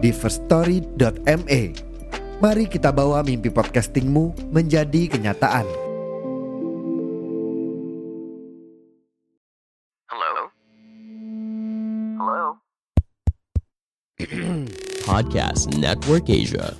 di firststory.me. Mari kita bawa mimpi podcastingmu menjadi kenyataan. Hello? Hello? Podcast Network Asia.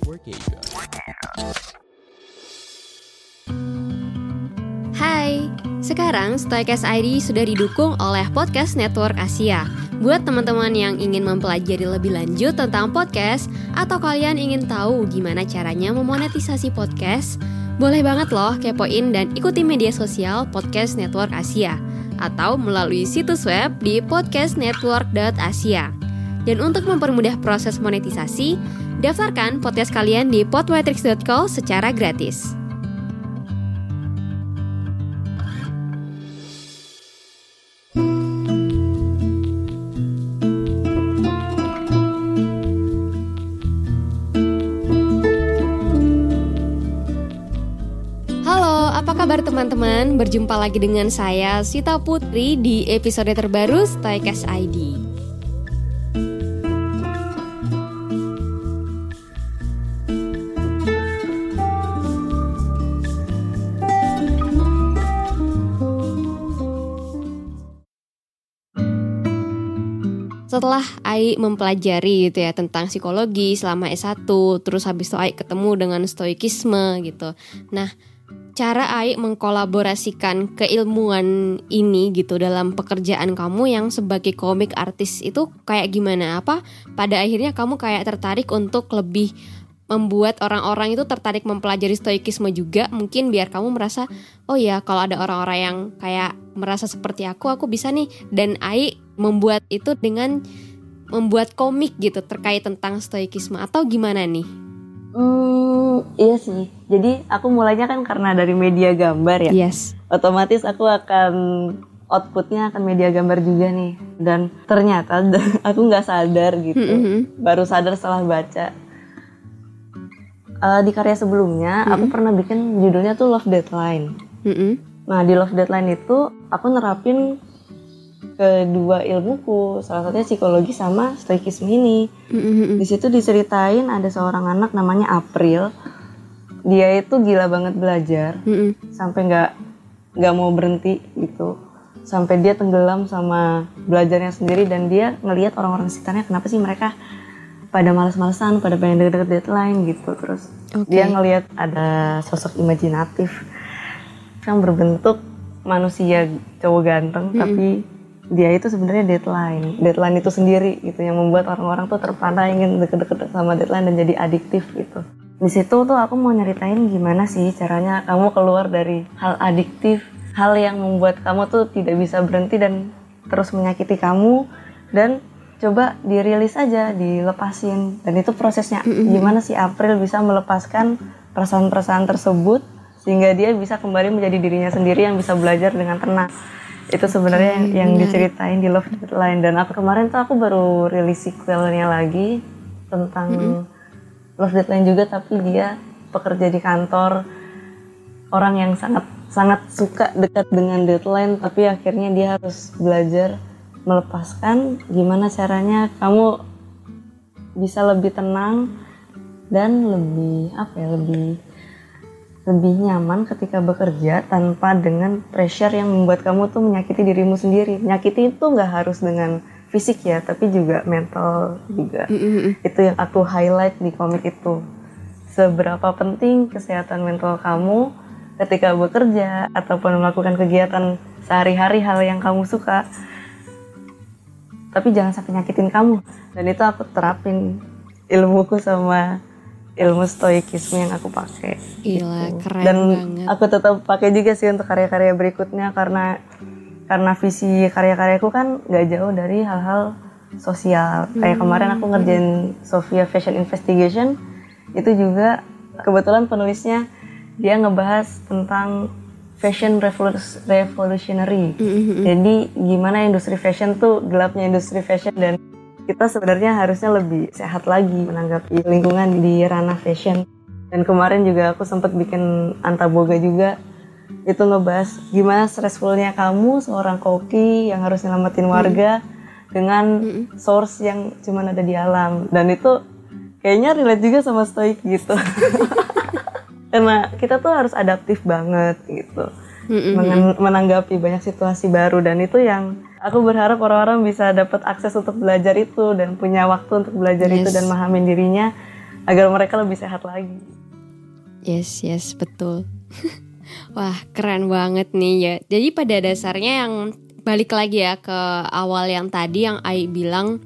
Hai, sekarang Stoikes ID sudah didukung oleh Podcast Network Asia. Buat teman-teman yang ingin mempelajari lebih lanjut tentang podcast atau kalian ingin tahu gimana caranya memonetisasi podcast, boleh banget loh kepoin dan ikuti media sosial Podcast Network Asia atau melalui situs web di podcastnetwork.asia. Dan untuk mempermudah proses monetisasi, daftarkan podcast kalian di podmetrics.co secara gratis. Berjumpa lagi dengan saya Sita Putri di episode terbaru Stoicast ID. Setelah Ai mempelajari gitu ya tentang psikologi selama S1, terus habis itu Ai ketemu dengan stoikisme gitu. Nah, cara Ai mengkolaborasikan keilmuan ini gitu dalam pekerjaan kamu yang sebagai komik artis itu kayak gimana? Apa pada akhirnya kamu kayak tertarik untuk lebih membuat orang-orang itu tertarik mempelajari stoikisme juga mungkin biar kamu merasa oh ya kalau ada orang-orang yang kayak merasa seperti aku aku bisa nih dan Ai membuat itu dengan membuat komik gitu terkait tentang stoikisme atau gimana nih? Hmm, iya sih. Jadi aku mulainya kan karena dari media gambar ya. Yes. Otomatis aku akan outputnya akan media gambar juga nih. Dan ternyata aku nggak sadar gitu. Mm-hmm. Baru sadar setelah baca. Eh, di karya sebelumnya aku pernah bikin judulnya tuh Love Deadline. Mm-mm. Nah di Love Deadline itu aku nerapin kedua ilmuku, salah satunya psikologi sama stoikisme ini. Mm-mm. Di situ diceritain ada seorang anak namanya April. Dia itu gila banget belajar Mm-mm. sampai nggak nggak mau berhenti gitu. Sampai dia tenggelam sama belajarnya sendiri dan dia ngelihat orang-orang sekitarnya kenapa sih mereka pada males-malesan, pada pengen deket-deket deadline gitu. Terus Oke. dia ngelihat ada sosok imajinatif yang berbentuk manusia cowok ganteng tapi dia itu sebenarnya deadline deadline itu sendiri gitu yang membuat orang-orang tuh terpana ingin deket-deket sama deadline dan jadi adiktif gitu di situ tuh aku mau nyeritain gimana sih caranya kamu keluar dari hal adiktif hal yang membuat kamu tuh tidak bisa berhenti dan terus menyakiti kamu dan coba dirilis aja dilepasin. Dan itu prosesnya. Gimana sih April bisa melepaskan perasaan-perasaan tersebut sehingga dia bisa kembali menjadi dirinya sendiri yang bisa belajar dengan tenang? Itu sebenarnya yang, yang diceritain di Love Deadline. Dan aku kemarin tuh aku baru rilis sequelnya lagi tentang Love Deadline juga tapi dia pekerja di kantor orang yang sangat sangat suka dekat dengan deadline tapi akhirnya dia harus belajar melepaskan gimana caranya kamu bisa lebih tenang dan lebih apa ya lebih lebih nyaman ketika bekerja tanpa dengan pressure yang membuat kamu tuh menyakiti dirimu sendiri. Menyakiti itu nggak harus dengan fisik ya, tapi juga mental juga. Mm-mm. Itu yang aku highlight di komik itu. Seberapa penting kesehatan mental kamu ketika bekerja ataupun melakukan kegiatan sehari-hari hal yang kamu suka. Tapi jangan sampai nyakitin kamu. Dan itu aku terapin ilmuku sama ilmu stoikisme yang aku pakai. Gila, keren Dan banget. aku tetap pakai juga sih untuk karya-karya berikutnya karena karena visi karya-karyaku kan nggak jauh dari hal-hal sosial. Kayak kemarin aku ngerjain Sofia Fashion Investigation, itu juga kebetulan penulisnya dia ngebahas tentang fashion revolutionary. Jadi gimana industri fashion tuh gelapnya industri fashion dan kita sebenarnya harusnya lebih sehat lagi menanggapi lingkungan di ranah fashion. Dan kemarin juga aku sempat bikin antaboga juga itu ngebahas gimana stressfulnya kamu seorang koki yang harus nyelamatin warga dengan source yang cuma ada di alam. Dan itu kayaknya relate juga sama stoik gitu. Karena kita tuh harus adaptif banget gitu. Mengen- menanggapi banyak situasi baru. Dan itu yang aku berharap orang-orang bisa dapat akses untuk belajar itu dan punya waktu untuk belajar itu Yes. dan memahamin dirinya agar mereka lebih sehat lagi. Yes, yes, betul. Wah, keren banget nih ya. Jadi pada dasarnya yang balik lagi ya ke awal yang tadi yang Ai bilang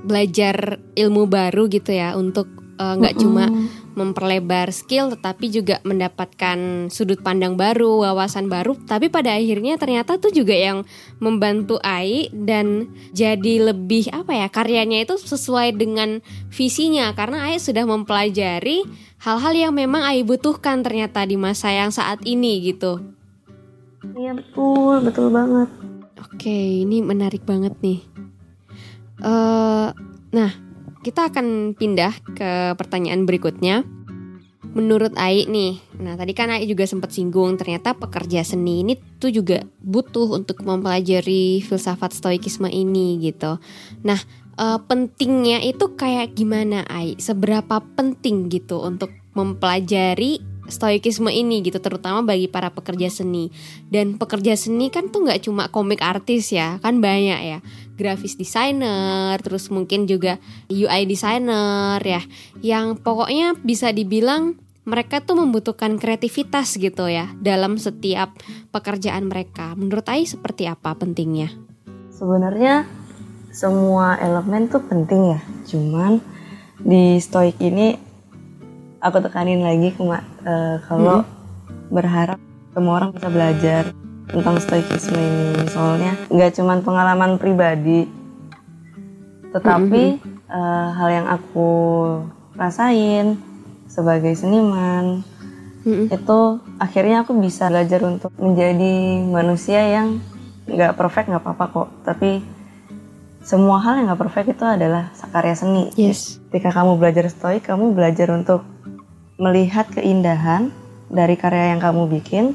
belajar ilmu baru gitu ya untuk eh, nggak cuma memperlebar skill tetapi juga mendapatkan sudut pandang baru, wawasan baru. Tapi pada akhirnya ternyata tuh juga yang membantu Ai dan jadi lebih apa ya karyanya itu sesuai dengan visinya karena Ai sudah mempelajari hal-hal yang memang Ai butuhkan ternyata di masa yang saat ini gitu. Iya betul, betul banget. Oke, ini menarik banget nih. eh nah, kita akan pindah ke pertanyaan berikutnya. Menurut Ai nih, nah tadi kan Ai juga sempat singgung ternyata pekerja seni ini tuh juga butuh untuk mempelajari filsafat stoikisme ini gitu. Nah, eh, pentingnya itu kayak gimana Ai? Seberapa penting gitu untuk mempelajari stoikisme ini gitu terutama bagi para pekerja seni. Dan pekerja seni kan tuh nggak cuma komik artis ya kan banyak ya. Grafis designer terus mungkin juga UI designer ya. Yang pokoknya bisa dibilang mereka tuh membutuhkan kreativitas gitu ya dalam setiap pekerjaan mereka. Menurut Ai seperti apa pentingnya? Sebenarnya semua elemen tuh penting ya. Cuman di stoik ini aku tekanin lagi kema- eh, kalau berharap semua orang bisa belajar tentang stoikisme ini. Soalnya nggak cuman pengalaman pribadi, tetapi eh, hal yang aku rasain sebagai seniman Mm-mm. itu akhirnya aku bisa belajar untuk menjadi manusia yang nggak perfect nggak apa-apa kok tapi semua hal yang nggak perfect itu adalah karya seni. Yes. Ketika kamu belajar stoik kamu belajar untuk melihat keindahan dari karya yang kamu bikin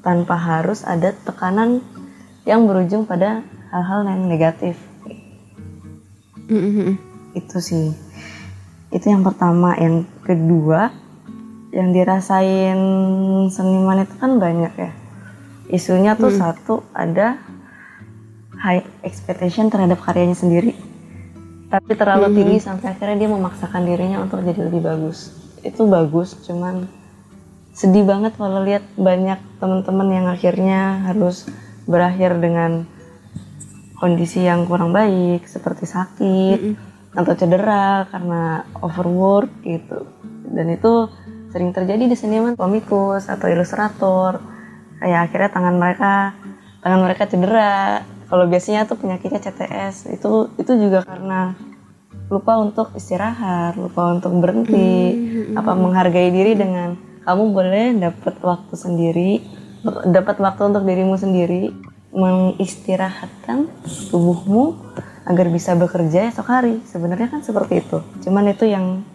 tanpa harus ada tekanan yang berujung pada hal-hal yang negatif. Mm-mm. itu sih. Itu yang pertama. Yang kedua yang dirasain seniman itu kan banyak ya. Isunya tuh satu ada high expectation terhadap karyanya sendiri. Tapi terlalu tinggi sampai akhirnya dia memaksakan dirinya untuk jadi lebih bagus. Itu bagus cuman sedih banget kalau lihat banyak teman-teman yang akhirnya harus berakhir dengan kondisi yang kurang baik seperti sakit atau cedera karena overwork gitu. Dan itu sering terjadi di seniman komikus atau ilustrator. Kayak akhirnya tangan mereka tangan mereka cedera kalau biasanya tuh penyakitnya CTS itu itu juga karena lupa untuk istirahat lupa untuk berhenti apa menghargai diri dengan kamu boleh dapat waktu sendiri dapat waktu untuk dirimu sendiri mengistirahatkan tubuhmu agar bisa bekerja esok hari. Sebenarnya kan seperti itu. Cuman itu yang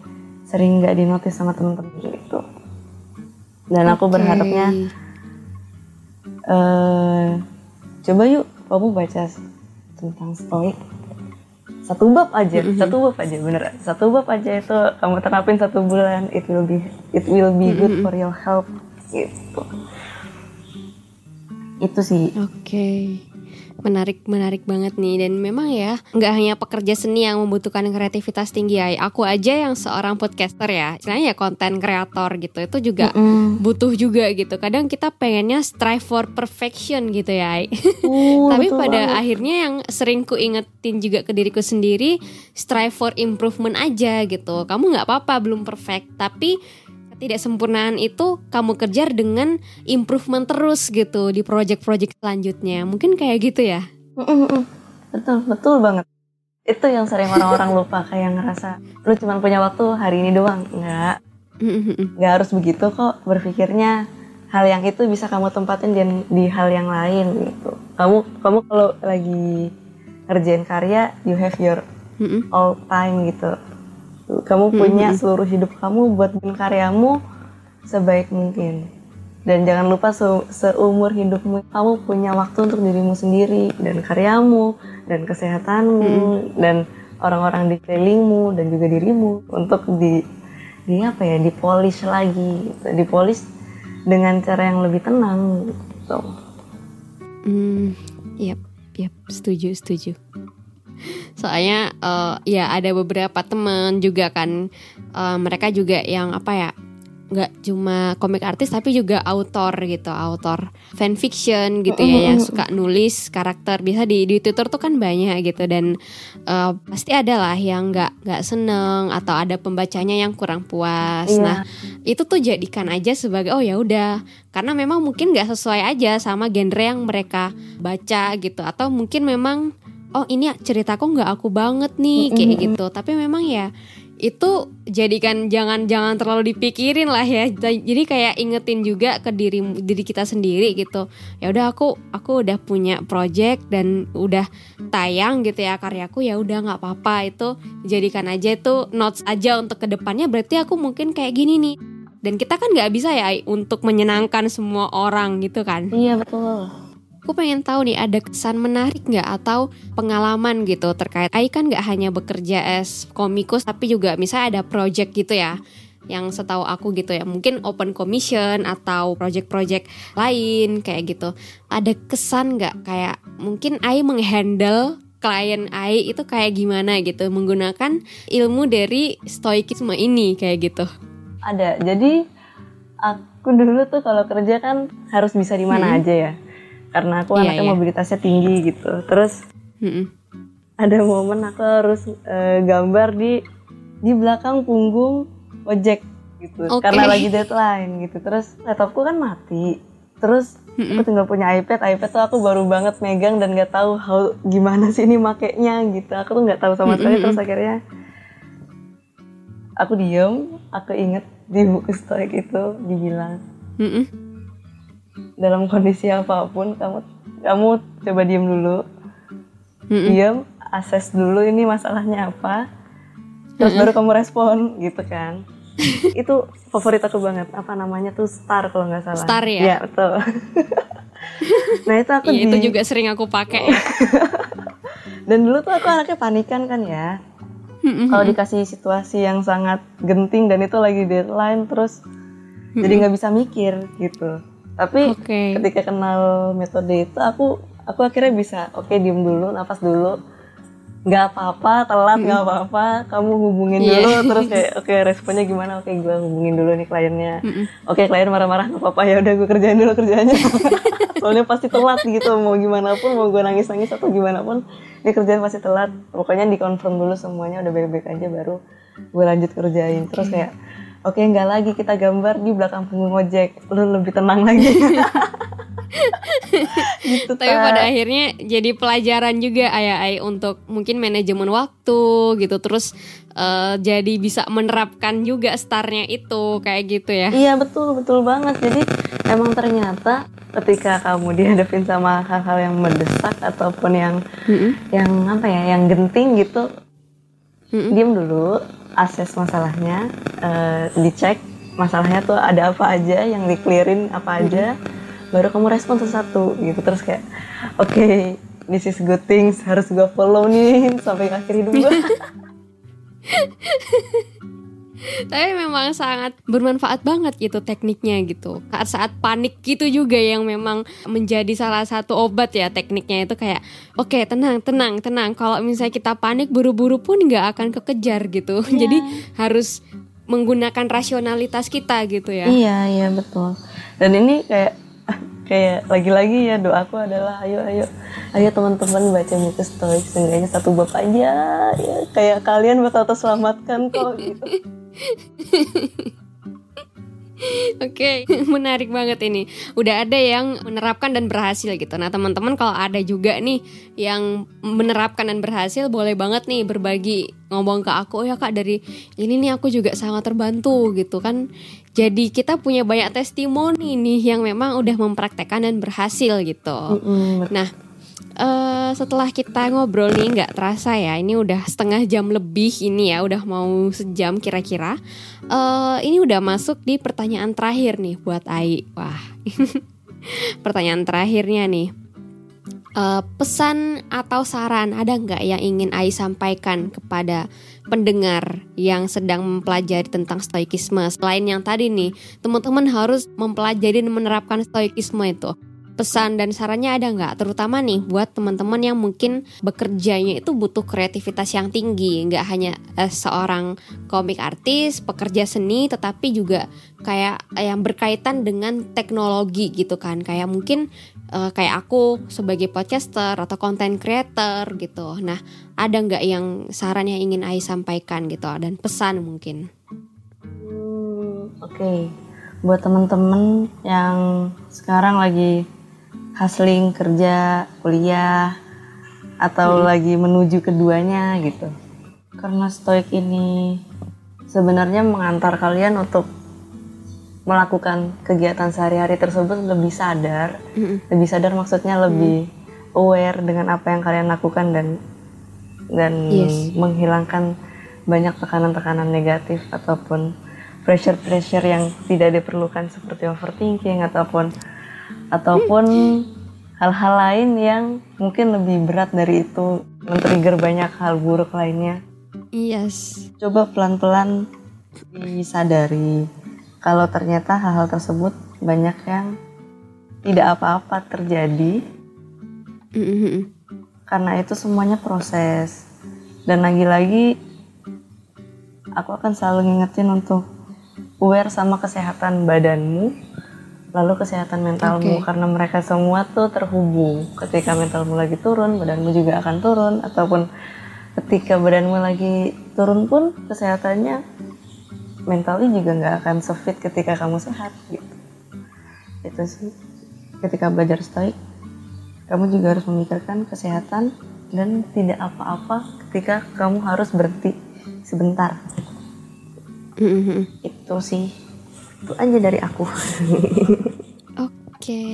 sering nggak dinotis sama temen-temen gitu dan aku Oke. berharapnya eh coba yuk kamu baca tentang stoik satu bab aja satu bab aja bener. Satu bab aja itu kamu terapin satu bulan it will be it will be good for your health gitu. Itu sih. Oke, menarik menarik banget nih dan memang ya nggak hanya pekerja seni yang membutuhkan kreativitas tinggi ya. Aku aja yang seorang podcaster ya, istilahnya ya konten kreator gitu itu juga butuh juga gitu. Kadang kita pengennya strive for perfection gitu ya. Uh, Tapi pada banget. akhirnya yang sering ku ingetin juga ke diriku sendiri strive for improvement aja gitu. Kamu nggak apa-apa belum perfect, tapi ketidaksempurnaan itu kamu kejar dengan improvement terus gitu di project-project selanjutnya. Mungkin kayak gitu ya. Betul betul banget. Itu yang sering orang-orang lupa kayak ngerasa lu cuma punya waktu hari ini doang. Nggak nggak harus begitu kok berpikirnya hal yang itu bisa kamu tempatin di, di hal yang lain gitu. Kamu kamu kalau lagi ngerjain karya you have your all time gitu kamu punya seluruh hidup kamu buat bikin karyamu sebaik mungkin dan jangan lupa se- seumur hidupmu kamu punya waktu untuk dirimu sendiri dan karyamu dan kesehatanmu dan orang-orang di sekelilingmu dan juga dirimu untuk di di apa ya dipolish lagi gitu. dipolish dengan cara yang lebih tenang gitu. Hmm, yap, yap, setuju, setuju. Soalnya eh, ya ada beberapa temen juga kan, eh, mereka juga yang apa ya, nggak cuma komik artis tapi juga autor gitu, autor fanfiction gitu ya yang suka nulis karakter. Bisa di di Twitter tuh kan banyak gitu dan eh, pasti ada lah yang nggak nggak seneng atau ada pembacanya yang kurang puas. Iya. Nah itu tuh jadikan aja sebagai oh ya udah karena memang mungkin nggak sesuai aja sama genre yang mereka baca gitu atau mungkin memang oh ini ceritaku nggak aku banget nih kayak gitu. Tapi memang ya itu jadikan jangan jangan terlalu dipikirin lah ya. Jadi kayak ingetin juga ke diri diri kita sendiri gitu. Ya udah aku aku udah punya project dan udah tayang gitu ya karyaku ya udah nggak apa-apa. Itu jadikan aja itu notes aja untuk ke depannya berarti aku mungkin kayak gini nih. Dan kita kan nggak bisa ya untuk menyenangkan semua orang gitu kan? Iya betul Aku pengen tahu nih ada kesan menarik nggak atau pengalaman gitu terkait Ai kan nggak hanya bekerja as komikus tapi juga misalnya ada project gitu ya yang setahu aku gitu ya. Mungkin open commission atau project-project lain kayak gitu. Ada kesan nggak? Kayak mungkin Ai menghandle klien Ai itu kayak gimana gitu menggunakan ilmu dari stoikisme ini kayak gitu. Ada. Jadi aku dulu tuh kalau kerja kan harus bisa di mana Hmm. aja ya karena aku Iya, anaknya iya. mobilitasnya tinggi gitu. Terus Mm-mm. ada momen aku harus eh, gambar di di belakang punggung ojek gitu. Oke. karena lagi deadline gitu. Terus laptopku kan mati. Terus aku tinggal punya iPad. iPad tuh aku baru banget megang dan nggak tahu how gimana sih ini makainya gitu. Aku tuh nggak tahu sama sekali. Terus akhirnya aku diem. Aku inget di buku stoik itu dibilang Mm-mm. Dalam kondisi apa pun kamu kamu coba diem dulu. Mm-mm. diem assess dulu ini masalahnya apa. Terus baru kamu respon gitu kan. Itu favorit aku banget. Apa namanya tuh star kalau nggak salah. Star ya? Iya, betul. Nah itu aku Iya, di itu juga sering aku pakai. Ya. dan dulu tuh aku anaknya panikan kan ya. Mm-mm. kalau dikasih situasi yang sangat genting dan itu lagi deadline terus jadi nggak bisa mikir gitu tapi Oke. ketika kenal metode itu aku aku akhirnya bisa oke diem dulu nafas dulu. Nggak apa-apa telat nggak apa-apa kamu hubungin Iya. dulu terus kayak oke responnya gimana? Oke gue hubungin dulu nih kliennya. Oke klien marah-marah nggak apa-apa ya udah gue kerjain dulu kerjaannya. Soalnya pasti telat gitu mau gimana pun mau gue nangis-nangis atau gimana pun ini kerjaan pasti telat. Pokoknya dikonfirm dulu semuanya udah baik-baik aja baru gue lanjut kerjain. Terus kayak oke nggak lagi kita gambar di belakang punggung ojek lu lebih tenang lagi gitu Tapi pada akhirnya jadi pelajaran juga ayah ay untuk mungkin manajemen waktu gitu terus eh, jadi bisa menerapkan juga startnya itu kayak gitu ya. Iya betul betul banget. Jadi emang ternyata ketika kamu dihadapin sama hal-hal yang mendesak ataupun yang Mm-mm. yang apa ya, yang genting gitu, Mm-mm. diam dulu, akses masalahnya, eh, dicek masalahnya tuh ada apa aja, yang di clearin apa aja, baru kamu respon satu-satu gitu. Terus kayak, oke, this is good things, harus gue follow nih sampai akhir hidup gue. Tapi memang sangat bermanfaat banget gitu tekniknya gitu. Saat saat panik gitu juga yang memang menjadi salah satu obat ya tekniknya itu kayak oke tenang tenang tenang. Kalau misalnya kita panik buru-buru pun nggak akan kekejar gitu. Jadi harus menggunakan rasionalitas kita gitu ya. Iya iya betul. Dan ini kayak kayak lagi-lagi ya doaku adalah ayo ayo ayo teman-teman baca buku stoik seenggaknya satu bab aja ya kayak kalian bakal terselamatkan kok gitu. Oke, menarik banget ini. Udah ada yang menerapkan dan berhasil gitu. Nah, teman-teman kalau ada juga nih yang menerapkan dan berhasil, boleh banget nih berbagi ngomong ke aku, oh ya kak dari ini nih aku juga sangat terbantu gitu kan. Jadi kita punya banyak testimoni nih yang memang udah mempraktekkan dan berhasil gitu. Mm-mm. Nah, eh, setelah kita ngobrol nih nggak terasa ya, ini udah setengah jam lebih ini ya, udah mau sejam kira-kira. Eh, ini udah masuk di pertanyaan terakhir nih buat Ai. Wah, pertanyaan terakhirnya nih. Eh, pesan atau saran ada nggak yang ingin Ai sampaikan kepada pendengar yang sedang mempelajari tentang stoikisme selain yang tadi nih teman-teman harus mempelajari dan menerapkan stoikisme itu pesan dan sarannya ada nggak? Terutama nih buat teman-teman yang mungkin bekerjanya itu butuh kreativitas yang tinggi. Nggak hanya eh, seorang komik artis pekerja seni tetapi juga kayak yang berkaitan dengan teknologi gitu kan. Kayak mungkin eh, kayak aku sebagai podcaster atau content creator gitu. Nah ada nggak yang saran yang ingin Ai sampaikan gitu? Dan pesan mungkin. Hmm, Oke, buat temen-temen yang sekarang lagi hustling kerja, kuliah, atau lagi menuju keduanya gitu. Karena stoik ini sebenarnya mengantar kalian untuk melakukan kegiatan sehari-hari tersebut lebih sadar, lebih sadar maksudnya lebih aware dengan apa yang kalian lakukan dan dan Yes. menghilangkan banyak tekanan-tekanan negatif ataupun pressure-pressure yang tidak diperlukan seperti overthinking ataupun ataupun hal-hal lain yang mungkin lebih berat dari itu men-trigger banyak hal buruk lainnya. yes Coba pelan-pelan disadari kalau ternyata hal-hal tersebut banyak yang tidak apa-apa terjadi Mm-mm. karena itu semuanya proses dan lagi-lagi aku akan selalu ngingetin untuk aware sama kesehatan badanmu lalu kesehatan mentalmu Oke. karena mereka semua tuh terhubung ketika mentalmu lagi turun badanmu juga akan turun ataupun ketika badanmu lagi turun pun kesehatannya mentalnya juga nggak akan sefit ketika kamu sehat gitu itu sih ketika belajar stoik kamu juga harus memikirkan kesehatan dan tidak apa-apa ketika kamu harus berhenti sebentar. Mm-mm. Itu sih. Itu aja dari aku. Oke.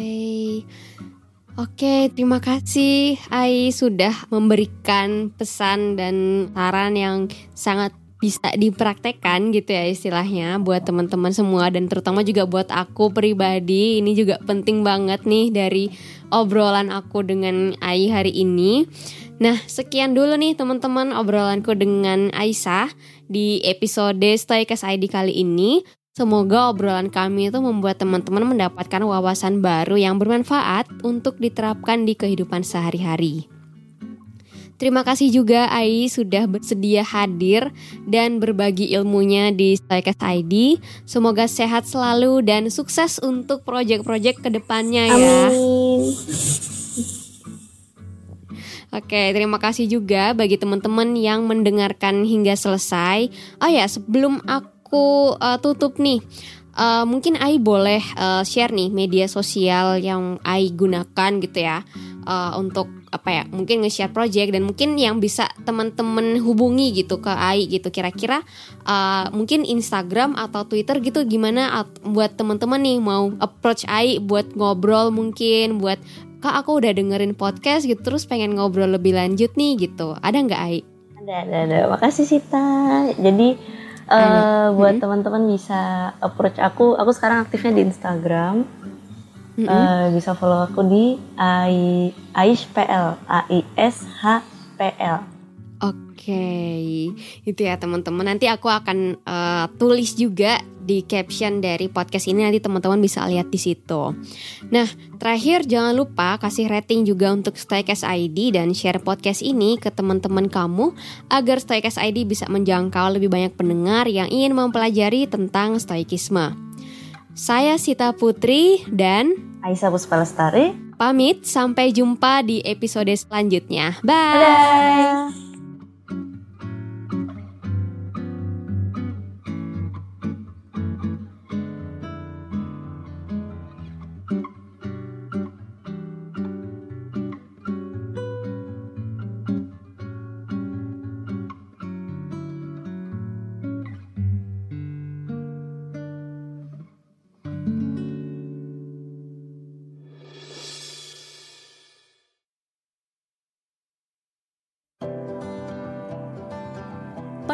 Oke, terima kasih Ai sudah memberikan pesan dan saran yang sangat bisa dipraktekkan gitu ya istilahnya buat teman-teman semua dan terutama juga buat aku pribadi ini juga penting banget nih dari obrolan aku dengan Ai hari ini. Nah, sekian dulu nih teman-teman obrolanku dengan Aisyah di episode Stoikas ID kali ini. Semoga obrolan kami itu membuat teman-teman mendapatkan wawasan baru yang bermanfaat untuk diterapkan di kehidupan sehari-hari. Terima kasih juga Ai sudah bersedia hadir dan berbagi ilmunya di Stoikas ID. Semoga sehat selalu dan sukses untuk proyek-proyek ke depannya ya. Amin. Oke, terima kasih juga bagi teman-teman yang mendengarkan hingga selesai. Oh ya, sebelum aku uh, tutup nih, uh, mungkin Ai boleh uh, share nih media sosial yang Ai gunakan gitu ya uh, untuk apa ya? Mungkin nge-share project dan mungkin yang bisa teman-teman hubungi gitu ke Ai gitu. Kira-kira uh, mungkin Instagram atau Twitter gitu gimana at- buat teman-teman nih mau approach Ai buat ngobrol mungkin buat kak aku udah dengerin podcast gitu terus pengen ngobrol lebih lanjut nih gitu ada nggak Ai? Ada, ada, ada. Makasih Sita. Jadi Ada. buat teman-teman bisa approach aku. Aku sekarang aktifnya di Instagram. Mm-mm. Eh, bisa follow aku di ai aispl a i s h p l. Oke, itu ya teman-teman. Nanti aku akan eh, tulis juga di caption dari podcast ini nanti teman-teman bisa lihat di situ. Nah, terakhir jangan lupa kasih rating juga untuk Stoikas ID dan share podcast ini ke teman-teman kamu agar Stoikas ID bisa menjangkau lebih banyak pendengar yang ingin mempelajari tentang stoikisme. Saya Sita Putri dan Aisyah Puspa Lestari. pamit sampai jumpa di episode selanjutnya. Bye. Dadah.